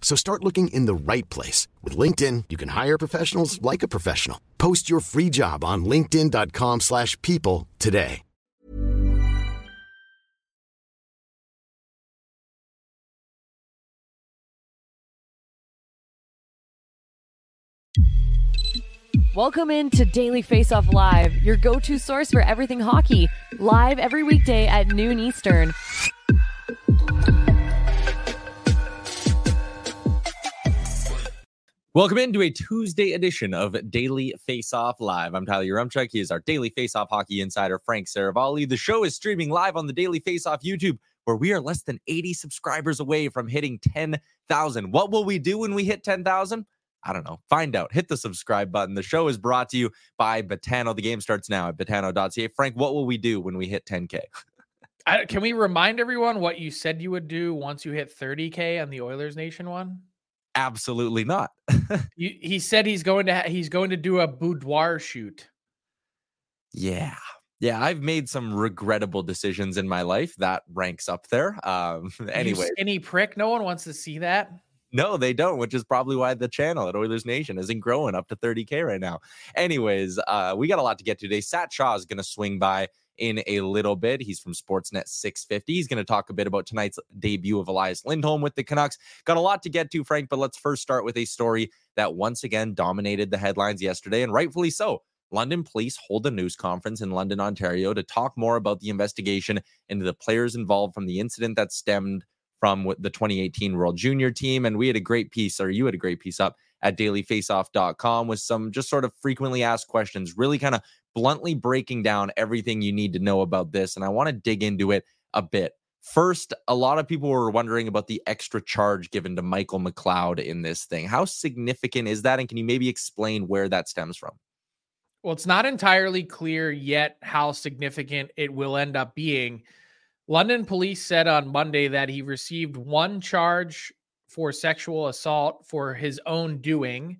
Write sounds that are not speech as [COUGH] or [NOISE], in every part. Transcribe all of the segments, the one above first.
So start looking in the right place. With LinkedIn, you can hire professionals like a professional. Post your free job on linkedin.com slash people today. Welcome in to Daily Face Off Live, your go to source for everything hockey, live every weekday at noon Eastern. Welcome into a Tuesday edition of Daily Face Off Live. I'm Tyler Yaremchuk. He is our Daily Face Off hockey insider, Frank Seravalli. The show is streaming live on the Daily Face Off YouTube, where we are less than 80 subscribers away from hitting 10,000. What will we do when we hit 10,000? I don't know. Find out. Hit the subscribe button. The show is brought to you by Betano. The game starts now at betano.ca. Frank, what will we do when we hit 10K? I, can we remind everyone what you said you would do once you hit 30k on the Oilers Nation one? Absolutely not. [LAUGHS] He said he's going to ha- he's going to do a boudoir shoot. yeah. Yeah, I've made some regrettable decisions in my life. That ranks up there. Um, [LAUGHS] anyway, any prick. No one wants to see that. No, they don't, which is probably why the channel at Oilers Nation isn't growing up to 30K right now. Anyways, uh, we got a lot to get to today. Sat Shah is going to swing by in a little bit. He's from Sportsnet 650. He's going to talk a bit about tonight's debut of Elias Lindholm with the Canucks. Got a lot to get to, Frank, but let's first start with a story that once again dominated the headlines yesterday, and rightfully so. London police hold a news conference in London, Ontario to talk more about the investigation into the players involved from the incident that stemmed from the 2018 World Junior team. And we had a great piece, or you had a great piece up at dailyfaceoff.com with some just sort of frequently asked questions, really kind of bluntly breaking down everything you need to know about this. And I want to dig into it a bit. First, a lot of people were wondering about the extra charge given to Michael McLeod in this thing. How significant is that? And can you maybe explain where that stems from? Well, it's not entirely clear yet how significant it will end up being. London police said on Monday that he received one charge for sexual assault for his own doing.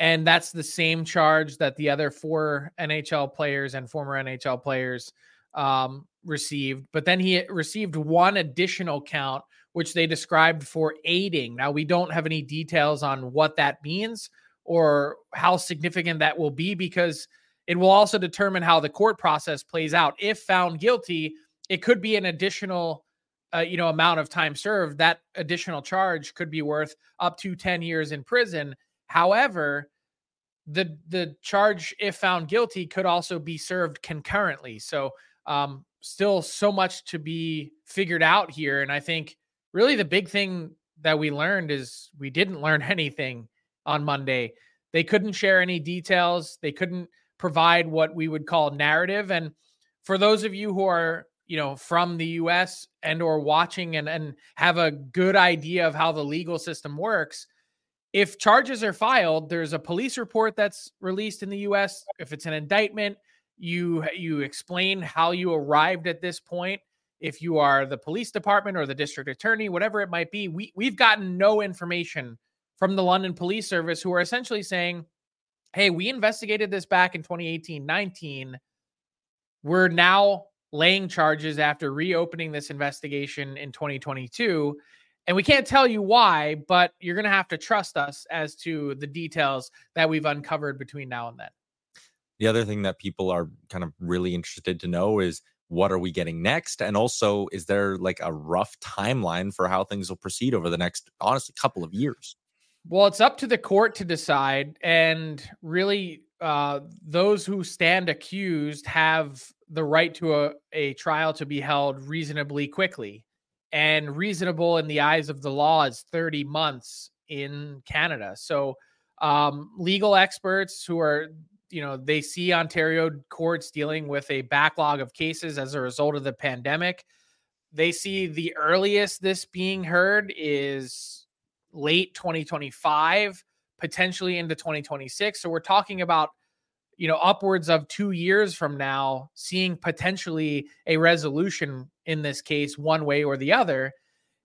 And that's the same charge that the other four NHL players and former NHL players um, received. But then he received one additional count, which they described for aiding. Now, we don't have any details on what that means or how significant that will be because it will also determine how the court process plays out. If found guilty, it could be an additional uh, you know amount of time served that additional charge could be worth up to 10 years in prison. However the the charge if found guilty could also be served concurrently. So um still so much to be figured out here and i think really the big thing that we learned is we didn't learn [LAUGHS] anything on monday. They couldn't share any details. They couldn't provide what we would call narrative and for those of you who are you know from the US and or watching and and have a good idea of how the legal system works if charges are filed there's a police report that's released in the US if it's an indictment you you explain how you arrived at this point. If you are the police department or the district attorney whatever it might be we we've gotten no information from the London Police Service who are essentially saying hey we investigated this back in 2018 19 we're now laying charges after reopening this investigation in 2022. And we can't tell you why, but you're going to have to trust us as to the details that we've uncovered between now and then. The other thing that people are kind of really interested to know is what are we getting next? And also, is there like a rough timeline for how things will proceed over the next, honestly, couple of years? Well, it's up to the court to decide. And really, uh, those who stand accused have the right to a, a trial to be held reasonably quickly. And reasonable in the eyes of the law is 30 months in Canada. So, um, legal experts who are, you know, they see Ontario courts dealing with a backlog of cases as a result of the pandemic. They see the earliest this being heard is late 2025, potentially into 2026. So, we're talking about you know, upwards of two years from now, seeing potentially a resolution in this case, one way or the other.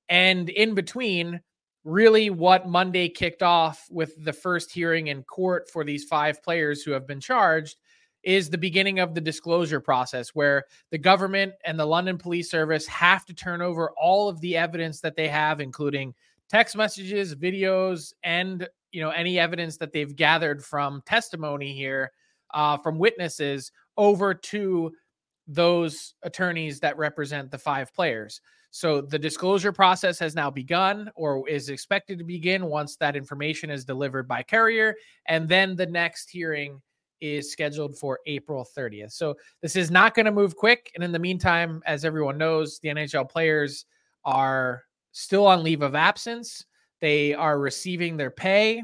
And in between, really what Monday kicked off with the first hearing in court for these five players who have been charged is the beginning of the disclosure process where the government and the London Police Service have to turn over all of the evidence that they have including text messages, videos and you know any evidence that they've gathered from testimony here uh, from witnesses over to those attorneys that represent the five players. So the disclosure process has now begun or is expected to begin once that information is delivered by carrier. And then the next hearing is scheduled for April 30th. So this is not going to move quick. And in the meantime, as everyone knows, the NHL players are still on leave of absence. They are receiving their pay.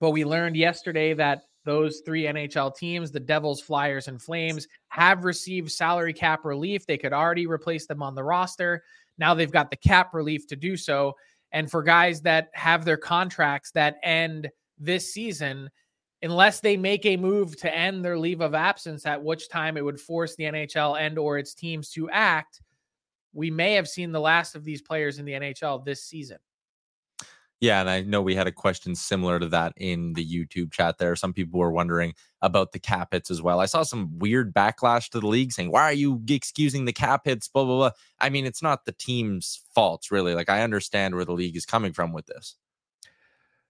But we learned yesterday that those three NHL teams, the Devils, Flyers, and Flames, have received salary cap relief. They could already replace them on the roster. Now they've got the cap relief to do so. And for guys that have their contracts that end this season, unless they make a move to end their leave of absence, at which time it would force the NHL and or its teams to act, we may have seen the last of these players in the NHL this season. Yeah, and I know we had a question similar to that in the YouTube chat there. Some people were wondering about the cap hits as well. I saw some weird backlash to the league saying, Why are you excusing the cap hits? Blah, blah, blah. I mean, it's not the team's faults, really. Like, I understand where the league is coming from with this.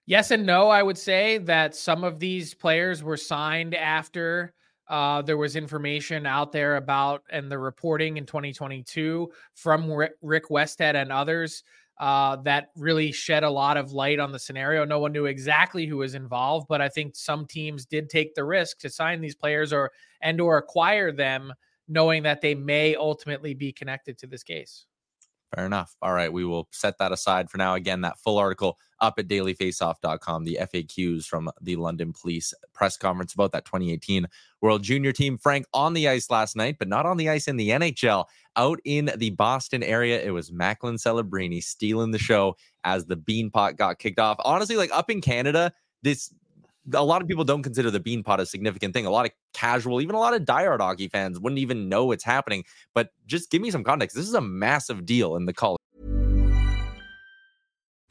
Yes and no. I would say that some of these players were signed after uh, there was information out there about and the reporting in 2022 from Rick Westhead and others uh, that really shed a lot of light on the scenario. No one knew exactly who was involved, but I think some teams did take the risk to sign these players or and or acquire them, knowing that they may ultimately be connected to this case. Fair enough. All right. We will set that aside for now. Again, that full article up at dailyfaceoff.com, the FAQs from the London police press conference about that 2018 World Junior team. Frank on the ice last night, but not on the ice in the NHL. Out in the Boston area, it was Macklin Celebrini stealing the show as the Beanpot got kicked off. Honestly, like up in Canada, this a lot of people don't consider the beanpot a significant thing. A lot of casual, even a lot of diehard hockey fans wouldn't even know it's happening. But just give me some context. This is a massive deal in the college.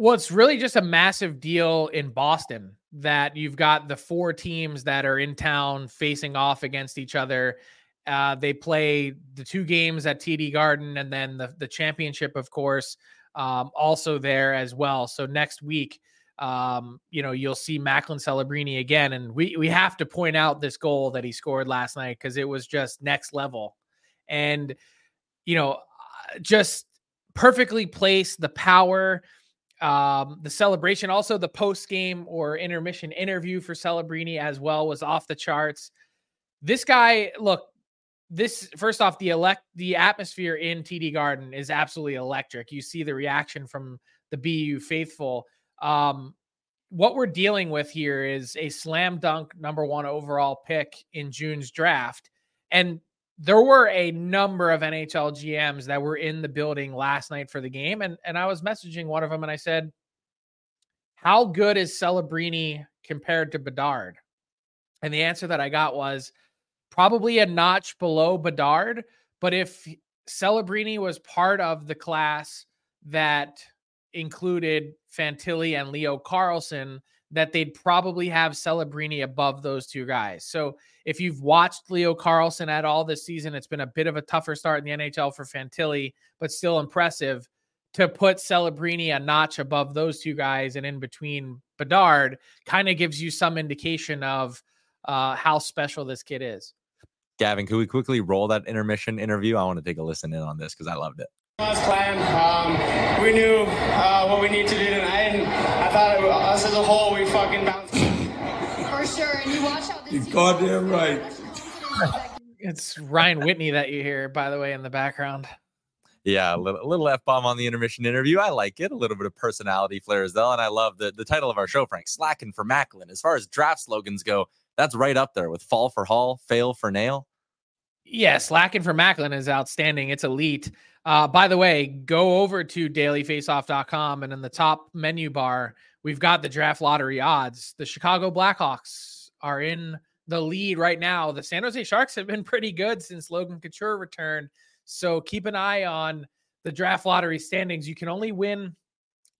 Well, it's really just a massive deal in Boston that you've got the four teams that are in town facing off against each other. Uh, they play the two games at TD Garden and then the, the championship, of course, um, also there as well. So next week, um, you know, you'll see Macklin Celebrini again. And we, we have to point out this goal that he scored last night because it was just next level. And, you know, uh, just perfectly placed the power um, the celebration, also the post game or intermission interview for Celebrini as well was off the charts. This guy, look, this first off, the elect the atmosphere in TD Garden is absolutely electric. You see the reaction from the BU faithful. Um, what we're dealing with here is a slam dunk number one overall pick in June's draft. And there were a number of NHL GMs that were in the building last night for the game. And, and I was messaging one of them and I said, How good is Celebrini compared to Bedard? And the answer that I got was probably a notch below Bedard. But if Celebrini was part of the class that included Fantilli and Leo Carlsson, that they'd probably have Celebrini above those two guys. So if you've watched Leo Carlsson at all this season, it's been a bit of a tougher start in the NHL for Fantilli, but still impressive to put Celebrini a notch above those two guys and in between Bedard kind of gives you some indication of uh, how special this kid is. Gavin, could we quickly roll that intermission interview? I want to take a listen in on this because I loved it. Last plan, um, we knew uh, what we need to do tonight, and I thought it, us as a whole, we fucking bounced. For sure, and you watch how this. You're goddamn right. [LAUGHS] It's Ryan Whitney that you hear, by the way, in the background. Yeah, a little, little F bomb on the intermission interview. I like it. A little bit of personality flair as well. And I love the, the title of our show, Frank, Slacking for Macklin. As far as draft slogans go, that's right up there with fall for Hall, fail for nail. Yeah, slacking for Macklin is outstanding. It's elite. Uh, by the way, go over to dailyfaceoff.com and in the top menu bar, we've got the draft lottery odds. The Chicago Blackhawks are in the lead right now. The San Jose Sharks have been pretty good since Logan Couture returned. So keep an eye on the draft lottery standings. You can only win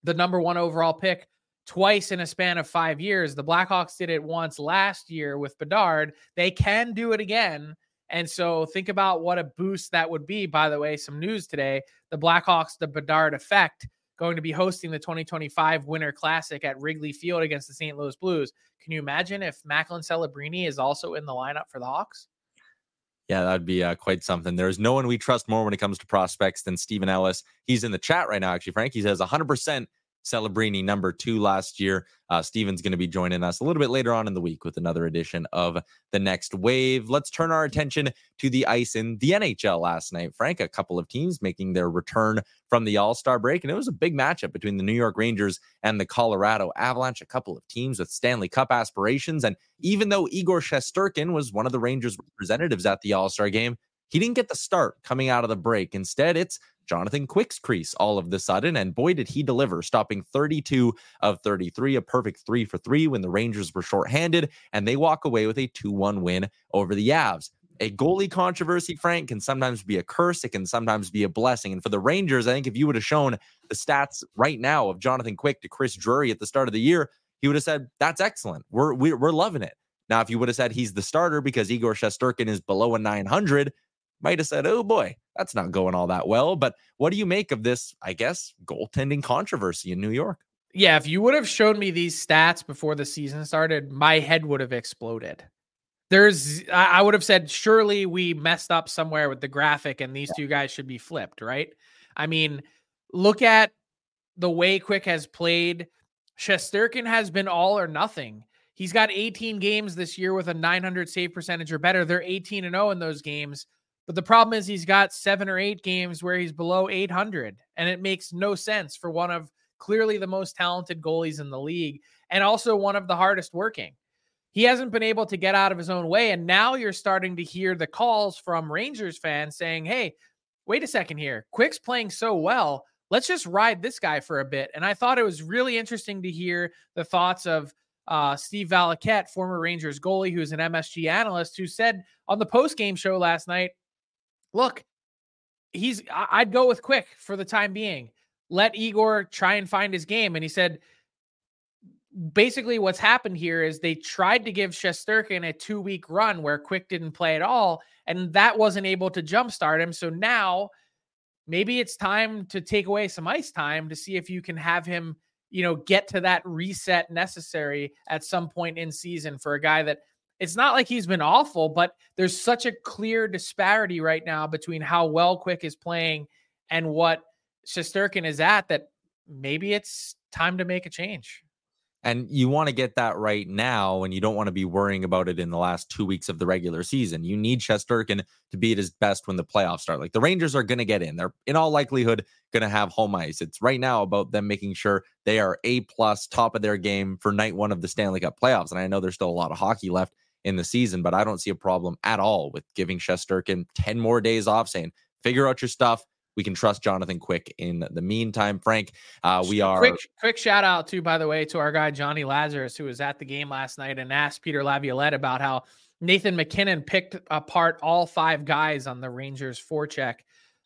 the number one overall pick twice in a span of five years. The Blackhawks did it once last year with Bedard. They can do it again and so think about what a boost that would be. By the way, some news today the Blackhawks, the Bedard effect, going to be hosting the 2025 Winter Classic at Wrigley Field against the St. Louis Blues. Can you imagine if Macklin Celebrini is also in the lineup for the Hawks? Yeah, that'd be uh, quite something. There's no one we trust more when it comes to prospects than Stephen Ellis. He's in the chat right now, actually, Frank. He says 100% Celebrini number two last year. Uh, Steven's going to be joining us a little bit later on in the week with another edition of the next wave. Let's turn our attention to the ice in the NHL last night. Frank, a couple of teams making their return from the All Star break, and it was a big matchup between the New York Rangers and the Colorado Avalanche. A couple of teams with Stanley Cup aspirations, and even though Igor Shesterkin was one of the Rangers representatives at the All Star game, he didn't get the start coming out of the break. Instead, it's Jonathan Quick's crease all of the sudden. And boy, did he deliver, stopping 32 of 33, a perfect three for three when the Rangers were shorthanded, and they walk away with a 2 1 win over the Avs. A goalie controversy, Frank, can sometimes be a curse. It can sometimes be a blessing. And for the Rangers, I think if you would have shown the stats right now of Jonathan Quick to Chris Drury at the start of the year, he would have said, That's excellent. We're, we're, we're loving it. Now, if you would have said he's the starter because Igor Shesterkin is below a 900, might have said, oh boy, that's not going all that well. But what do you make of this, I guess, goaltending controversy in New York? Yeah, if you would have shown me these stats before the season started, my head would have exploded. There's, I would have said, surely we messed up somewhere with the graphic and these yeah. two guys should be flipped, right? I mean, look at the way Quick has played, Shesterkin has been all or nothing. He's got 18 games this year with a 900 save percentage or better. They're 18 and 0 in those games. But the problem is he's got seven or eight games where he's below 800. And it makes no sense for one of clearly the most talented goalies in the league and also one of the hardest working. He hasn't been able to get out of his own way. And now you're starting to hear the calls from Rangers fans saying, hey, wait a second here. Quick's playing so well. Let's just ride this guy for a bit. And I thought it was really interesting to hear the thoughts of uh, Steve Valiquette, former Rangers goalie, who's an MSG analyst, who said on the post game show last night, look, he's, I'd go with Quick for the time being. Let Igor try and find his game. And he said, basically what's happened here is they tried to give Shesterkin a two week run where Quick didn't play at all, and that wasn't able to jumpstart him. So now maybe it's time to take away some ice time to see if you can have him, you know, get to that reset necessary at some point in season for a guy that it's not like he's been awful, but there's such a clear disparity right now between how well Quick is playing and what Shesterkin is at that maybe it's time to make a change. And you want to get that right now, and you don't want to be worrying about it in the last two weeks of the regular season. You need Shesterkin to be at his best when the playoffs start. Like the Rangers are going to get in. They're in all likelihood going to have home ice. It's right now about them making sure they are A plus top of their game for night one of the Stanley Cup playoffs. And I know there's still a lot of hockey left in the season, but I don't see a problem at all with giving Shesterkin 10 more days off, saying, figure out your stuff we can trust Jonathan Quick in the meantime. Frank, uh, we are quick. Quick shout out to, by the way, to our guy Johnny Lazarus, who was at the game last night and asked Peter Laviolette about how Nathan MacKinnon picked apart all five guys on the Rangers forecheck.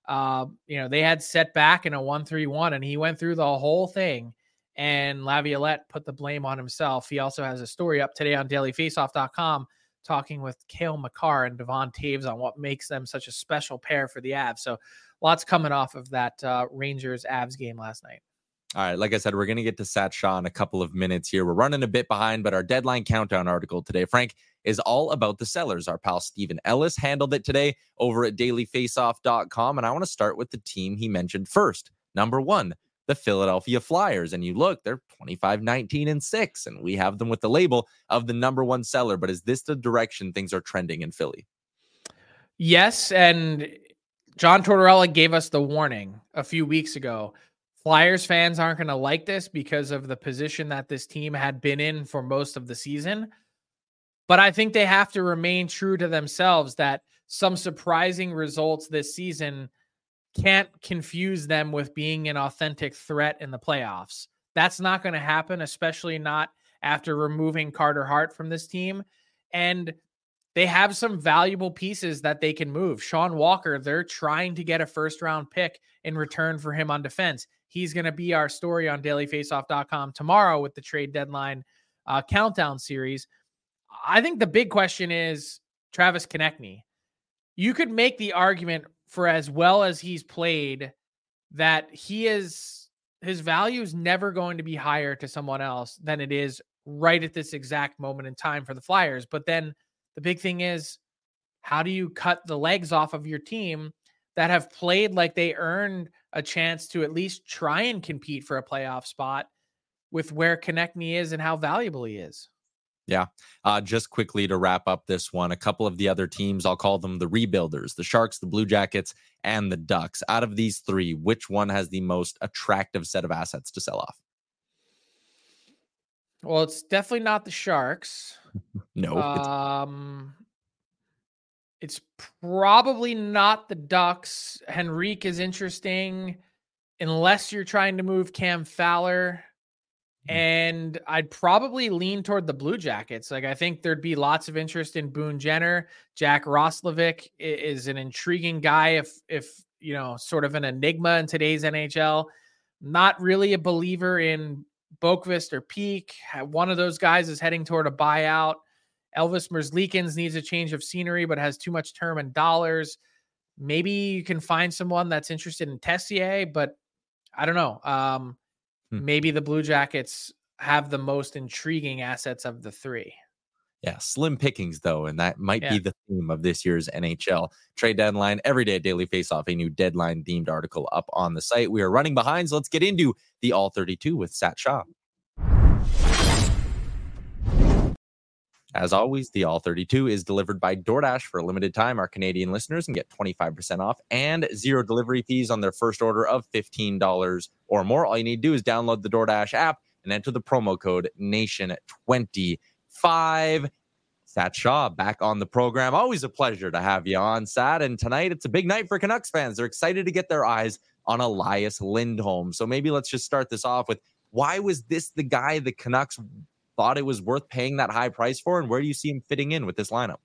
Uh, you know, they had set back in a one-three-one, and he went through the whole thing. And Laviolette put the blame on himself. He also has a story up today on dailyfaceoff.com talking with Cale Makar and Devon Toews on what makes them such a special pair for the Avs. So lots coming off of that uh, Rangers Avs game last night. All right, like I said, we're going to get to Sat in a couple of minutes here. We're running a bit behind, but our deadline countdown article today, Frank, is all about the sellers. Our pal Stephen Ellis handled it today over at dailyfaceoff.com. And I want to start with the team he mentioned first. Number one, the Philadelphia Flyers. And you look, they're 25, 19, and six. And we have them with the label of the number one seller. But is this the direction things are trending in Philly? Yes. And John Tortorella gave us the warning a few weeks ago. Flyers fans aren't going to like this because of the position that this team had been in for most of the season. But I think they have to remain true to themselves that some surprising results this season can't confuse them with being an authentic threat in the playoffs. That's not going to happen, especially not after removing Carter Hart from this team. And they have some valuable pieces that they can move. Sean Walker, they're trying to get a first round pick in return for him on defense. He's going to be our story on dailyfaceoff.com tomorrow with the trade deadline uh, countdown series. I think the big question is Travis Konecny. You could make the argument for as well as he's played that he is his value is never going to be higher to someone else than it is right at this exact moment in time for the Flyers. But then the big thing is, how do you cut the legs off of your team that have played like they earned a chance to at least try and compete for a playoff spot with where Konecny is and how valuable he is? Yeah. Uh, just quickly to wrap up this one, a couple of the other teams, I'll call them the rebuilders the Sharks, the Blue Jackets, and the Ducks. Out of these three, which one has the most attractive set of assets to sell off? Well, it's definitely not the Sharks. [LAUGHS] no. Um, it's probably not the Ducks. Henrique is interesting unless you're trying to move Cam Fowler. Hmm. And I'd probably lean toward the Blue Jackets. Like I think there'd be lots of interest in Boone Jenner. Jack Roslovic is an intriguing guy if if you know, sort of an enigma in today's NHL. Not really a believer in Boqvist or Peeke. One of those guys is heading toward a buyout. Elvis Merzlikins needs a change of scenery, but has too much term and dollars. Maybe you can find someone that's interested in Texier, but I don't know. Um, hmm. Maybe the Blue Jackets have the most intriguing assets of the three. Yeah, slim pickings though, and that might Yeah. be the theme of this year's NHL trade deadline. Every day at Daily Faceoff, a new deadline themed article up on the site. We are running behind, so let's get into the All 32 with Sat Shah. As always, the All 32 is delivered by DoorDash for a limited time. Our Canadian listeners can get 25% off and zero delivery fees on their first order of $15 or more. All you need to do is download the DoorDash app and enter the promo code NATION25. Sat Shah back on the program. Always a pleasure to have you on, Sat. And tonight it's a big night for Canucks fans. They're excited to get their eyes on Elias Lindholm. So maybe let's just start this off with why was this the guy the Canucks thought it was worth paying that high price for? And where do you see him fitting in with this lineup?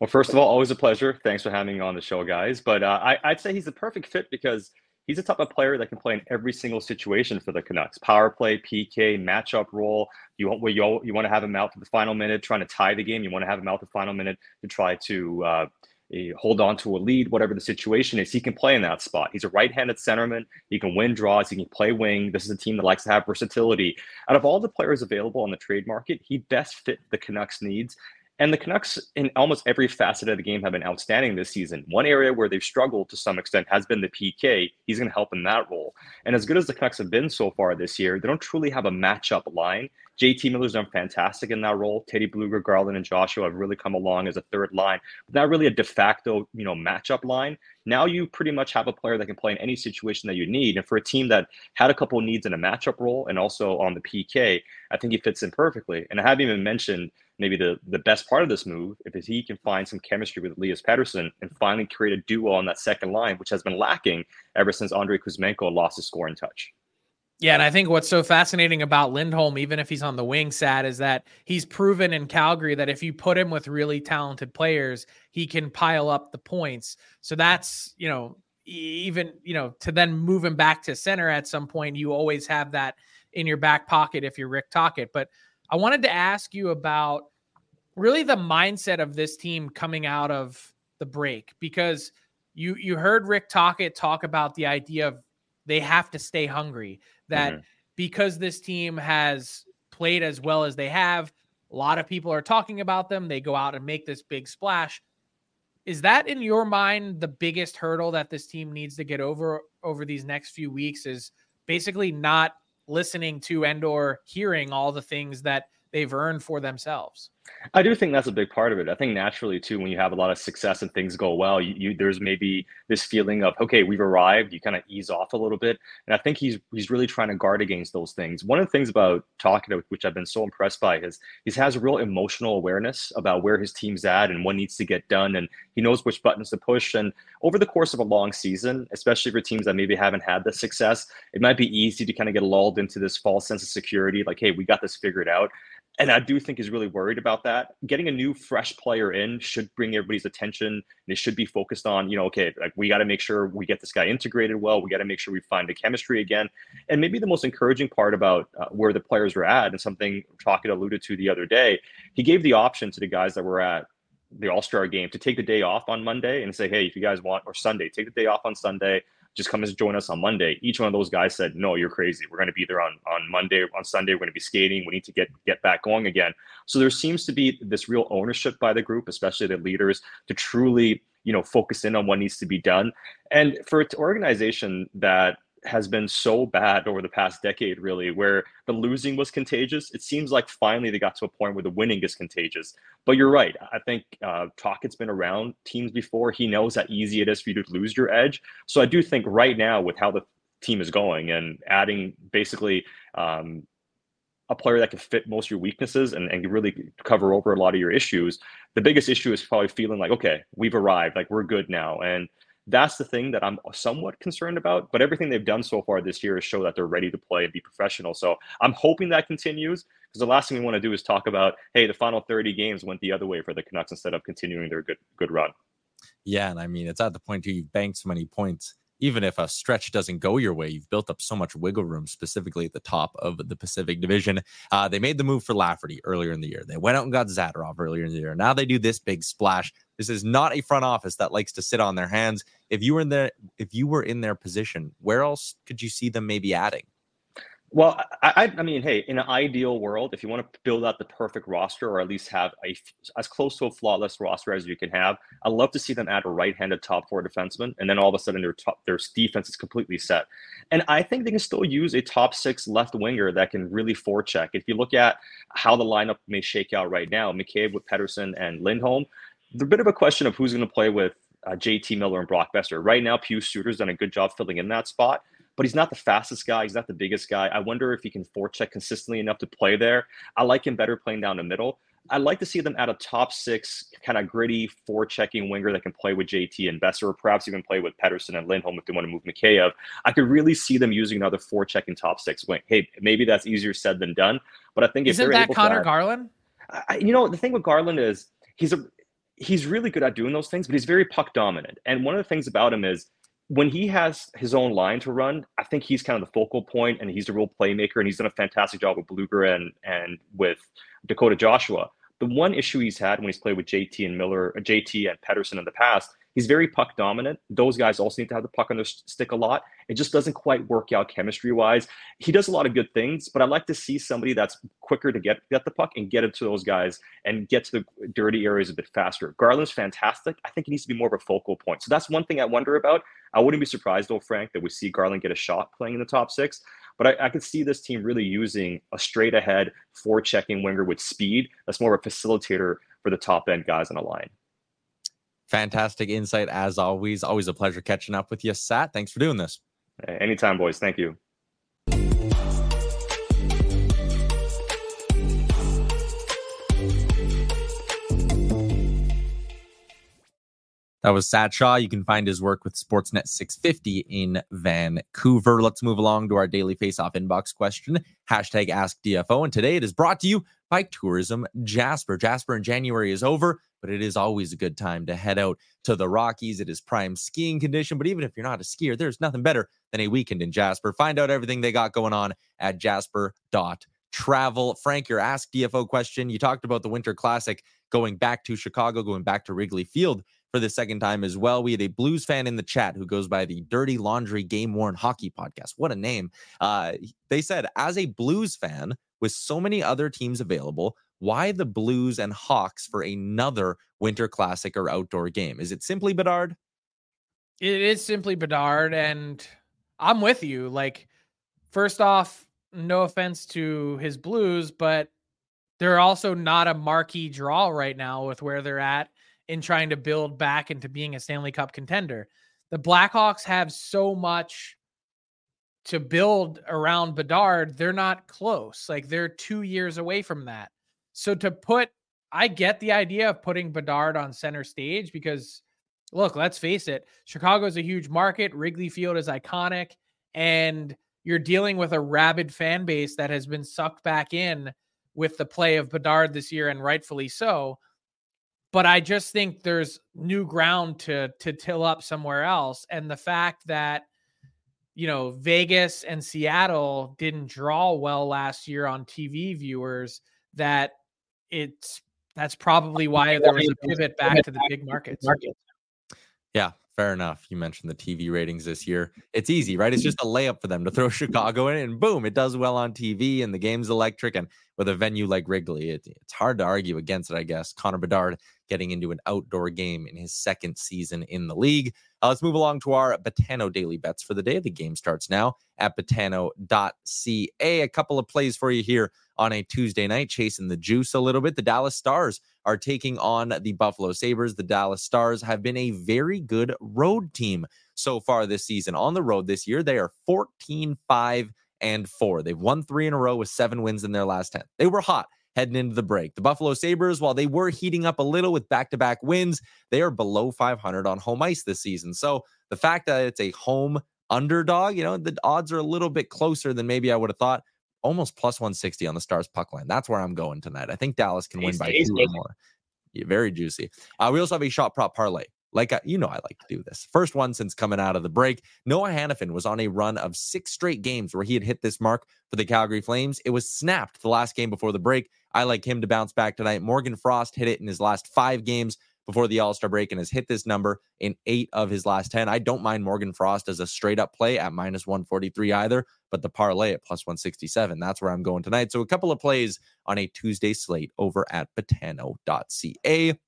Well, first of all, always a pleasure. Thanks for having me on the show, guys. But uh, I, I'd say he's the perfect fit because he's a type of player that can play in every single situation for the Canucks. Power play, PK, matchup role. You want you, you want to have him out for the final minute, trying to tie the game. You want to have him out the final minute to try to uh, hold on to a lead, whatever the situation is. He can play in that spot. He's a right-handed centerman. He can win draws. He can play wing. This is a team that likes to have versatility. Out of all the players available on the trade market, he best fit the Canucks needs. And the Canucks, in almost every facet of the game, have been outstanding this season. One area where they've struggled to some extent has been the PK. He's going to help in that role. And as good as the Canucks have been so far this year, they don't truly have a matchup line. JT Miller's done fantastic in that role. Teddy Blueger, Garland, and Joshua have really come along as a third line, but not really a de facto, you know, matchup line. Now you pretty much have a player that can play in any situation that you need. And for a team that had a couple needs in a matchup role and also on the PK, I think he fits in perfectly. And I haven't even mentioned maybe the the best part of this move is he can find some chemistry with Elias Pettersson and finally create a duo on that second line, which has been lacking ever since Andrei Kuzmenko lost his scoring touch. Yeah, and I think what's so fascinating about Lindholm, even if he's on the wing Sat, is that he's proven in Calgary that if you put him with really talented players, he can pile up the points. So that's, you know, even, you know, to then move him back to center at some point, you always have that in your back pocket if you're Rick Tocchet. But I wanted to ask you about really the mindset of this team coming out of the break because you you heard Rick Tocchet talk about the idea of they have to stay hungry that Mhm. because this team has played as well as they have a lot of people are talking about them they go out and make this big splash is that in your mind the biggest hurdle that this team needs to get over over these next few weeks is basically not listening to and or hearing all the things that they've earned for themselves I do think that's a big part of it. I think naturally too, when you have a lot of success and things go well, you, you there's maybe this feeling of okay, we've arrived. You kind of ease off a little bit, and I think he's he's really trying to guard against those things. One of the things about Tocchet which I've been so impressed by is he has real emotional awareness about where his team's at and what needs to get done, and he knows which buttons to push. And over the course of a long season, especially for teams that maybe haven't had the success, it might be easy to kind of get lulled into this false sense of security, like hey, we got this figured out. And I do think he's really worried about that. Getting a new, fresh player in should bring everybody's attention. And it should be focused on, you know, okay, like we got to make sure we get this guy integrated well. We got to make sure we find the chemistry again. And maybe the most encouraging part about uh, where the players were at, and something Tocchet alluded to the other day, he gave the option to the guys that were at the All Star game to take the day off on Monday and say, hey, if you guys want, or Sunday, take the day off on Sunday just come and join us on Monday. Each one of those guys said, "No, you're crazy. We're going to be there on on Monday, on Sunday. We're going to be skating. We need to get get back going again." So there seems to be this real ownership by the group, especially the leaders, to truly you know focus in on what needs to be done. And for an organization that has been so bad over the past decade, really, where the losing was contagious. It seems like finally they got to a point where the winning is contagious. But you're right. I think uh, Tocchet's been around teams before. He knows how easy it is for you to lose your edge. So I do think right now, with how the team is going and adding basically um, a player that can fit most of your weaknesses and, and really cover over a lot of your issues, the biggest issue is probably feeling like, okay, we've arrived, like we're good now. And that's the thing that I'm somewhat concerned about. But everything they've done so far this year is show that they're ready to play and be professional. So I'm hoping that continues because the last thing we want to do is talk about, hey, the final 30 games went the other way for the Canucks instead of continuing their good good run. Yeah, and I mean it's at the point too you've banked so many points. Even if a stretch doesn't go your way, you've built up so much wiggle room, specifically at the top of the Pacific Division. Uh, they made the move for Lafferty earlier in the year. They went out and got Zadorov earlier in the year. Now they do this big splash. This is not a front office that likes to sit on their hands. If you were in there, if you were in their position, where else could you see them maybe adding? Well, I, I mean, hey, in an ideal world, if you want to build out the perfect roster or at least have a as close to a flawless roster as you can have, I'd love to see them add a right-handed top four defenseman, and then all of a sudden their top their defense is completely set. And I think they can still use a top six left winger that can really forecheck. If you look at how the lineup may shake out right now, McCabe with Pettersson and Lindholm, there's a bit of a question of who's going to play with uh, JT Miller and Brock Boeser. Right now, Pius Suter's done a good job filling in that spot but he's not the fastest guy. He's not the biggest guy. I wonder if he can forecheck consistently enough to play there. I like him better playing down the middle. I'd like to see them at a top six, kind of gritty, forechecking winger that can play with JT and Boeser, or perhaps even play with Pettersson and Lindholm if they want to move Mikheyev. I could really see them using another forechecking top six wing. Hey, maybe that's easier said than done, but I think isn't if they're that able Connor to, Garland? I, you know, the thing with Garland is he's a he's really good at doing those things, but he's very puck dominant. And one of the things about him is when he has his own line to run, I think he's kind of the focal point and he's a real playmaker and he's done a fantastic job with Blueger and and with Dakota Joshua. The one issue he's had when he's played with JT and Miller, uh, JT and Pettersson in the past He's very puck dominant. Those guys also need to have the puck on their stick a lot. It just doesn't quite work out chemistry wise. He does a lot of good things, but I'd like to see somebody that's quicker to get get the puck and get it to those guys and get to the dirty areas a bit faster. Garland's fantastic. I think he needs to be more of a focal point. So that's one thing I wonder about. I wouldn't be surprised though, Frank, that we see Garland get a shot playing in the top six. But I, I could see this team really using a straight ahead, forechecking winger with speed. That's more of a facilitator for the top end guys on the line. Fantastic insight as always. Always a pleasure catching up with you, Sat. Thanks for doing this. Anytime, boys. Thank you. That was Sat Shah. You can find his work with Sportsnet 650 in Vancouver. Let's move along to our daily face-off inbox question. Hashtag Ask DFO. And today it is brought to you by Tourism Jasper. Jasper in January is over, but it is always a good time to head out to the Rockies. It is prime skiing condition. But even if you're not a skier, there's nothing better than a weekend in Jasper. Find out everything they got going on at jasper.travel. Frank, your Ask DFO question. You talked about the Winter Classic going back to Chicago, going back to Wrigley Field for the second time as well. We had a Blues fan in the chat who goes by the Dirty Laundry Game Worn Hockey Podcast. What a name. Uh, they said, as a Blues fan, with so many other teams available, why the Blues and Hawks for another Winter Classic or outdoor game? Is it simply Bedard? It is simply Bedard. And I'm with you. Like, first off, no offense to his Blues, but they're also not a marquee draw right now with where they're at in trying to build back into being a Stanley Cup contender. The Blackhawks have so much to build around Bedard. They're not close. Like they're two years away from that. So to put, I get the idea of putting Bedard on center stage because look, let's face it, Chicago is a huge market. Wrigley Field is iconic. And you're dealing with a rabid fan base that has been sucked back in with the play of Bedard this year, and rightfully so but I just think there's new ground to to till up somewhere else. And the fact that you know Vegas and Seattle didn't draw well last year on TV viewers, that it's that's probably why there was a pivot back to the big markets. Yeah, fair enough. You mentioned the TV ratings this year. It's easy, right? It's just a layup for them to throw [LAUGHS] Chicago in, and boom, it does well on TV, and the game's electric. And with a venue like Wrigley, it, it's hard to argue against it, I guess. Connor Bedard getting into an outdoor game in his second season in the league. Uh, let's move along to our Betano daily bets for the day. The game starts now at betano.ca. A couple of plays for you here on a Tuesday night, chasing the juice a little bit. The Dallas Stars are taking on the Buffalo Sabres. The Dallas Stars have been a very good road team so far this season. On the road this year, they are 14 5 and 4. They've won three in a row with seven wins in their last 10. They were hot heading into the break. The Buffalo Sabres, while they were heating up a little with back to back wins, they are below 500 on home ice this season. So the fact that it's a home underdog, you know, the odds are a little bit closer than maybe I would have thought. Almost plus 160 on the Stars puck line. That's where I'm going tonight. I think Dallas can win by two or more. Yeah, very juicy. Uh, we also have a shot prop parlay. Like, you know, I like to do this. First one since coming out of the break. Noah Hanifin was on a run of six straight games where he had hit this mark for the Calgary Flames. It was snapped the last game before the break. I like him to bounce back tonight. Morgan Frost hit it in his last five games before the All Star break and has hit this number in eight of his last 10. I don't mind Morgan Frost as a straight up play at minus 143 either, but the parlay at plus 167. That's where I'm going tonight. So a couple of plays on a Tuesday slate over at betano.ca.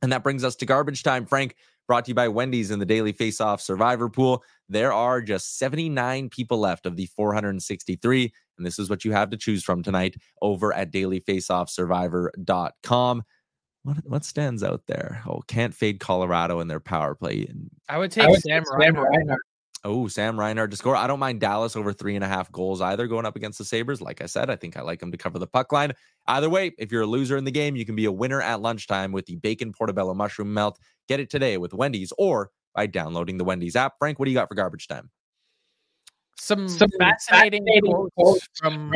And that brings us to garbage time, Frank, brought to you by Wendy's in the Daily Face Off Survivor Pool. There are just 79 people left of the 463. And this is what you have to choose from tonight over at dailyfaceoffsurvivor.com. What, what stands out there? Oh, can't fade Colorado in their power play. I would take I would Sam, Reinhart. Reinhart. Oh, Sam Reinhart to score. I don't mind Dallas over three and a half goals either going up against the Sabres. Like I said, I think I like them to cover the puck line. Either way, if you're a loser in the game, you can be a winner at lunchtime with the bacon portobello mushroom melt. Get it today with Wendy's or by downloading the Wendy's app. Frank, what do you got for garbage time? Some, some fascinating, fascinating quotes from,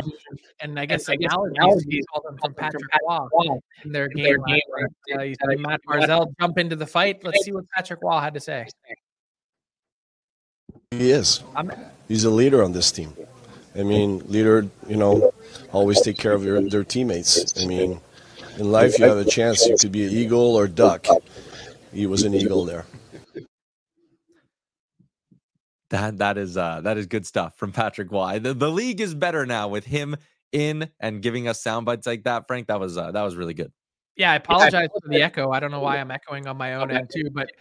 and I guess, analogies, analogies them from Patrick Roy in their game. Their game right? uh, you said Matt Barzal jump into the fight. Let's see what Patrick Roy had to say. He is. He's a leader on this team. I mean, leader, you know, always take care of your, their teammates. I mean, in life, you have a chance. You could be an eagle or duck. He was an eagle there. That that is uh that is good stuff from Patrick Roy. The, the league is better now with him in and giving us sound bites like that. Frank, that was uh, that was really good. Yeah, I apologize for the echo. I don't know why I'm echoing on my own end too, but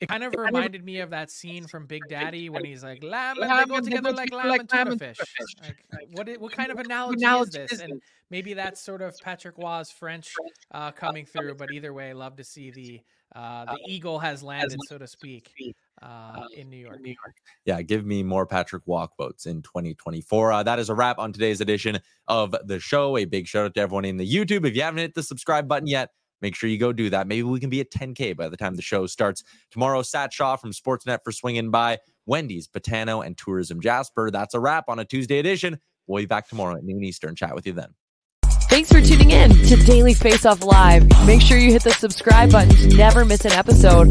it kind of reminded me of that scene from Big Daddy when he's like, "Lamb and they go together like lamb and tuna fish." Like, what what kind of analogy is this? And maybe that's sort of Patrick Roy's French uh, coming through. But either way, love to see the uh, the eagle has landed, so to speak, uh, in New York. New York. Yeah, give me more Patrick Roy quotes in 2024. Uh, that is a wrap on today's edition of the show. A big shout out to everyone in the YouTube. If you haven't hit the subscribe button yet, make sure you go do that. Maybe we can be at 10K by the time the show starts. Tomorrow, Sat Shah from Sportsnet for swinging by, Wendy's, Betano, and Tourism Jasper. That's a wrap on a Tuesday edition. We'll be back tomorrow at noon Eastern. Chat with you then. Thanks for tuning in to Daily Faceoff Live. Make sure you hit the subscribe button to never miss an episode.